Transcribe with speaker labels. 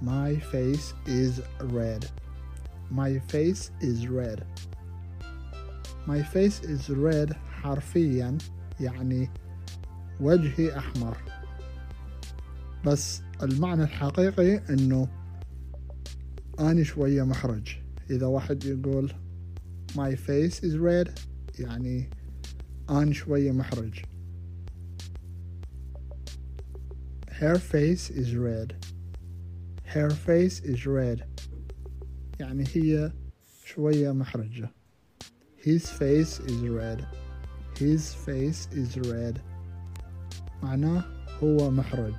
Speaker 1: My face is red. My face is red. My face is red حرفيا يعني وجهي أحمر بس المعنى الحقيقي إنه اني شوية محرج إذا واحد يقول my face is red يعني اني شوية محرج her face is red her face is red يعني هي شوية محرجة his face is red his face is red معناه هو محرج